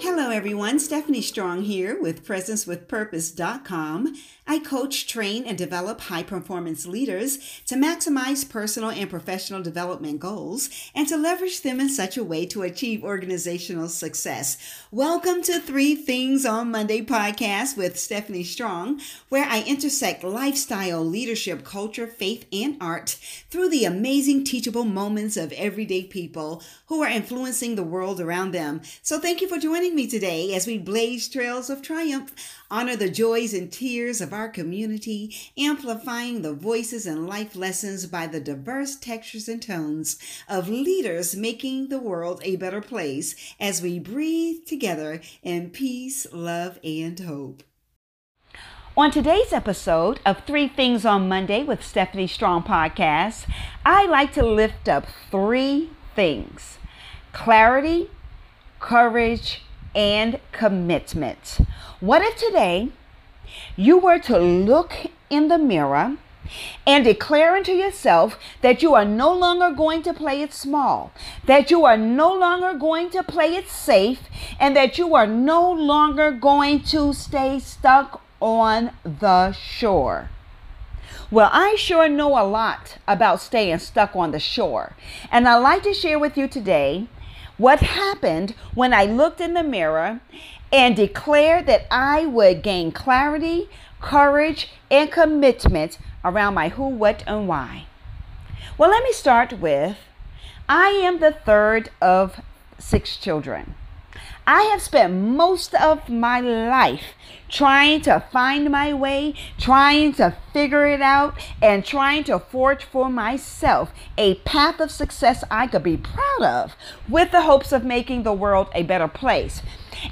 Hello, everyone. Stephanie Strong here with PresenceWithPurpose.com. I coach, train, and develop high performance leaders to maximize personal and professional development goals and to leverage them in such a way to achieve organizational success. Welcome to Three Things on Monday podcast with Stephanie Strong, where I intersect lifestyle, leadership, culture, faith, and art through the amazing teachable moments of everyday people who are influencing the world around them. So thank you for joining me today as we blaze trails of triumph honor the joys and tears of our community, amplifying the voices and life lessons by the diverse textures and tones of leaders making the world a better place as we breathe together in peace, love, and hope. On today's episode of Three Things on Monday with Stephanie Strong podcast, I like to lift up three things clarity, courage, and commitment. What if today you were to look in the mirror and declare unto yourself that you are no longer going to play it small, that you are no longer going to play it safe, and that you are no longer going to stay stuck on the shore. Well, I sure know a lot about staying stuck on the shore, and I'd like to share with you today what happened when I looked in the mirror and declared that I would gain clarity, courage, and commitment around my who, what, and why. Well, let me start with I am the third of six children. I have spent most of my life trying to find my way, trying to figure it out, and trying to forge for myself a path of success I could be proud of with the hopes of making the world a better place.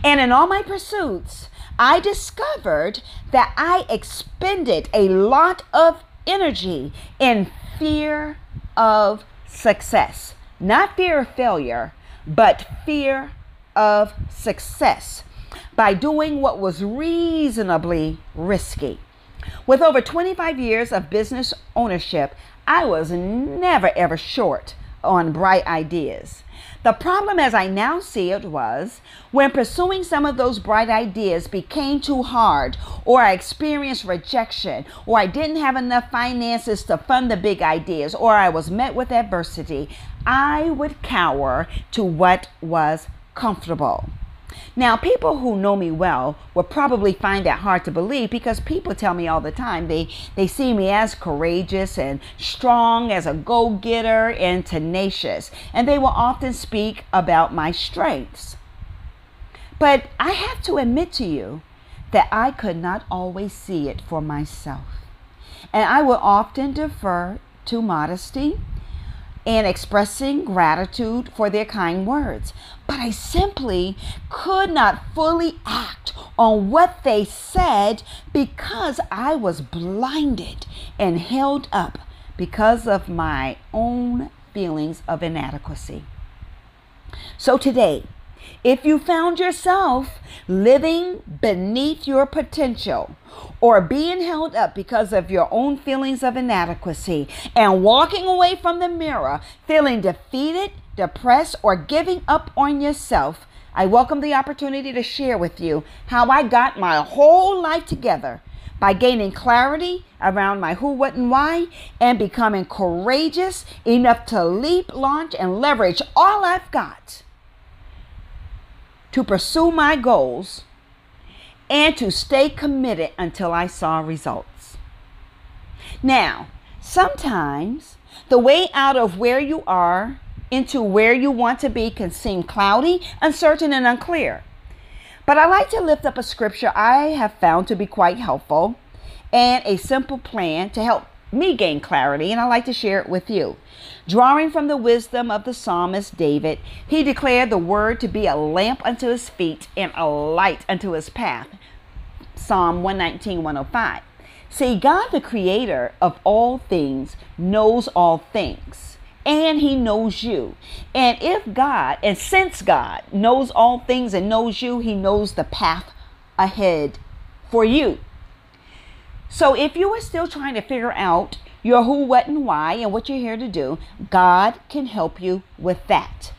And in all my pursuits, I discovered that I expended a lot of energy in fear of success. Not fear of failure, but fear of success by doing what was reasonably risky. With over 25 years of business ownership, I was never ever short on bright ideas. The problem, as I now see it, was when pursuing some of those bright ideas became too hard, or I experienced rejection, or I didn't have enough finances to fund the big ideas, or I was met with adversity, I would cower to what was comfortable. Now, people who know me well will probably find that hard to believe because people tell me all the time they, they see me as courageous and strong, as a go getter, and tenacious. And they will often speak about my strengths. But I have to admit to you that I could not always see it for myself. And I will often defer to modesty and expressing gratitude for their kind words. But I simply could not fully act on what they said because I was blinded and held up because of my own feelings of inadequacy. So today, if you found yourself living beneath your potential or being held up because of your own feelings of inadequacy and walking away from the mirror feeling defeated, depressed, or giving up on yourself, I welcome the opportunity to share with you how I got my whole life together by gaining clarity around my who, what, and why, and becoming courageous enough to leap, launch, and leverage all I've got to pursue my goals and to stay committed until I saw results. Now, sometimes the way out of where you are into where you want to be can seem cloudy, uncertain, and unclear. But I like to lift up a scripture I have found to be quite helpful and a simple plan to help me gain clarity, and I like to share it with you. Drawing from the wisdom of the psalmist David, he declared the word to be a lamp unto his feet and a light unto his path. Psalm 119, 105. See, God, the creator of all things, knows all things, and he knows you. And if God, and since God knows all things and knows you, he knows the path ahead for you. So if you are still trying to figure out your who, what, and why, and what you're here to do, God can help you with that.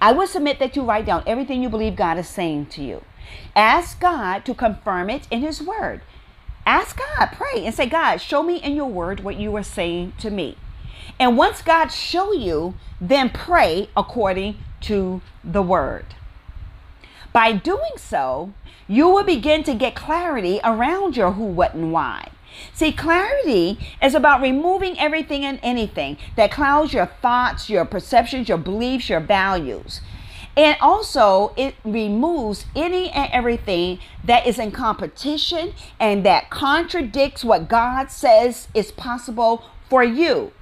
I would submit that you write down everything you believe God is saying to you. Ask God to confirm it in His Word. Ask God, pray, and say, God, show me in your Word what you are saying to me. And once God show you, then pray according to the Word. By doing so, you will begin to get clarity around your who, what, and why. See, clarity is about removing everything and anything that clouds your thoughts, your perceptions, your beliefs, your values. And also, it removes any and everything that is in competition and that contradicts what God says is possible for you.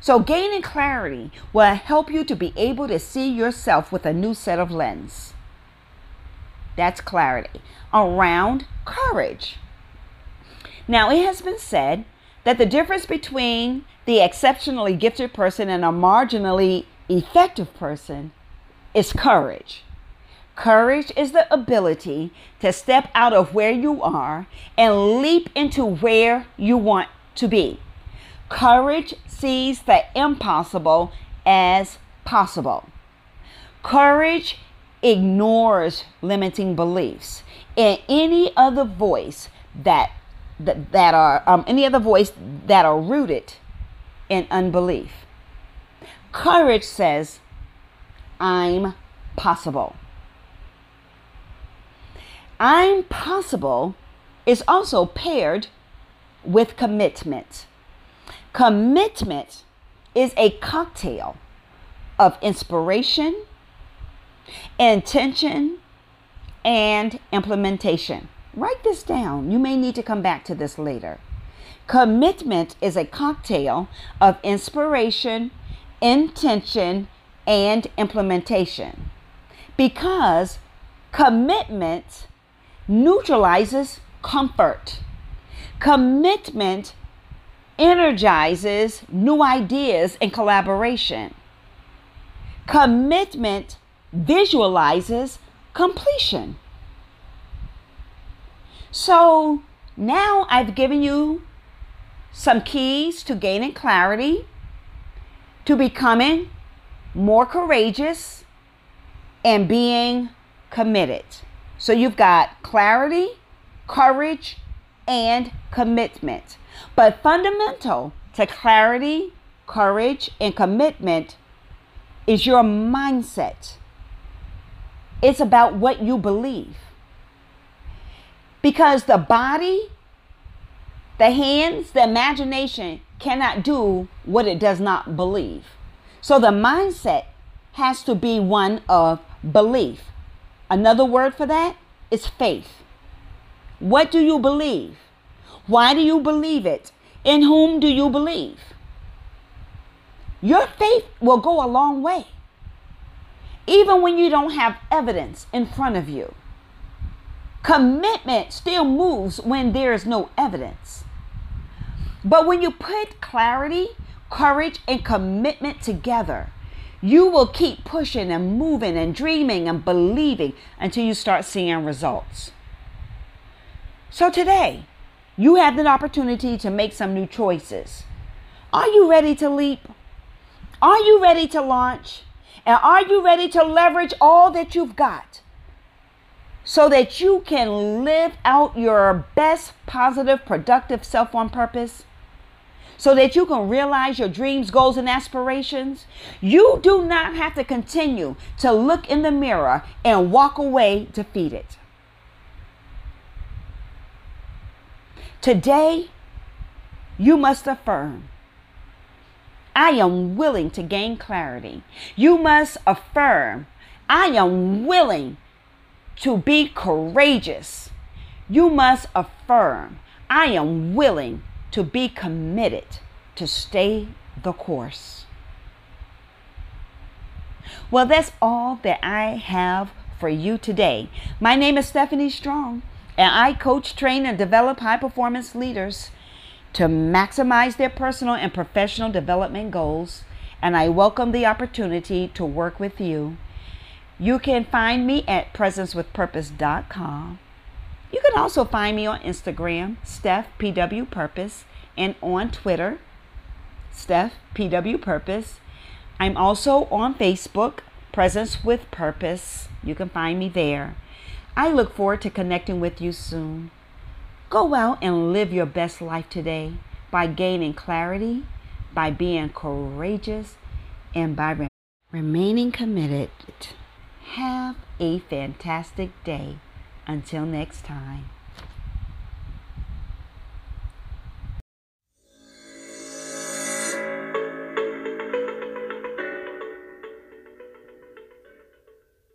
So, gaining clarity will help you to be able to see yourself with a new set of lens. That's clarity around courage. Now, it has been said that the difference between the exceptionally gifted person and a marginally effective person is courage. Courage is the ability to step out of where you are and leap into where you want to be. Courage sees the impossible as possible. Courage ignores limiting beliefs and any other voice that that, that are um, any other voice that are rooted in unbelief. Courage says, I'm possible. I'm possible is also paired with commitment. Commitment is a cocktail of inspiration, intention, and implementation. Write this down. You may need to come back to this later. Commitment is a cocktail of inspiration, intention, and implementation because commitment neutralizes comfort. Commitment energizes new ideas and collaboration. Commitment visualizes completion. So now I've given you some keys to gaining clarity, to becoming more courageous, and being committed. So you've got clarity, courage, and commitment. But fundamental to clarity, courage, and commitment is your mindset. It's about what you believe. Because the body, the hands, the imagination cannot do what it does not believe. So the mindset has to be one of belief. Another word for that is faith. What do you believe? Why do you believe it? In whom do you believe? Your faith will go a long way, even when you don't have evidence in front of you. Commitment still moves when there is no evidence. But when you put clarity courage, and commitment together, you will keep pushing and moving and dreaming and believing until you start seeing results. So today, you have the opportunity to make some new choices. Are you ready to leap? Are you ready to launch? And are you ready to leverage all that you've got so that you can live out your best, positive, productive self on purpose? so that you can realize your dreams, goals, and aspirations, you do not have to continue to look in the mirror and walk away defeated. Today, you must affirm I am willing to gain clarity. You must affirm I am willing to be courageous. You must affirm I am willing to be committed to stay the course. Well, that's all that I have for you today. My name is Stephanie Strong, and I coach, train, and develop high performance leaders to maximize their personal and professional development goals. And I welcome the opportunity to work with you. You can find me at presencewithpurpose.com. You can also find me on Instagram, Steph PW Purpose, and on Twitter, Steph PW Purpose. I'm also on Facebook, Presence with Purpose. You can find me there. I look forward to connecting with you soon. Go out and live your best life today by gaining clarity, by being courageous, and by re- remaining committed. Have a fantastic day. Until next time.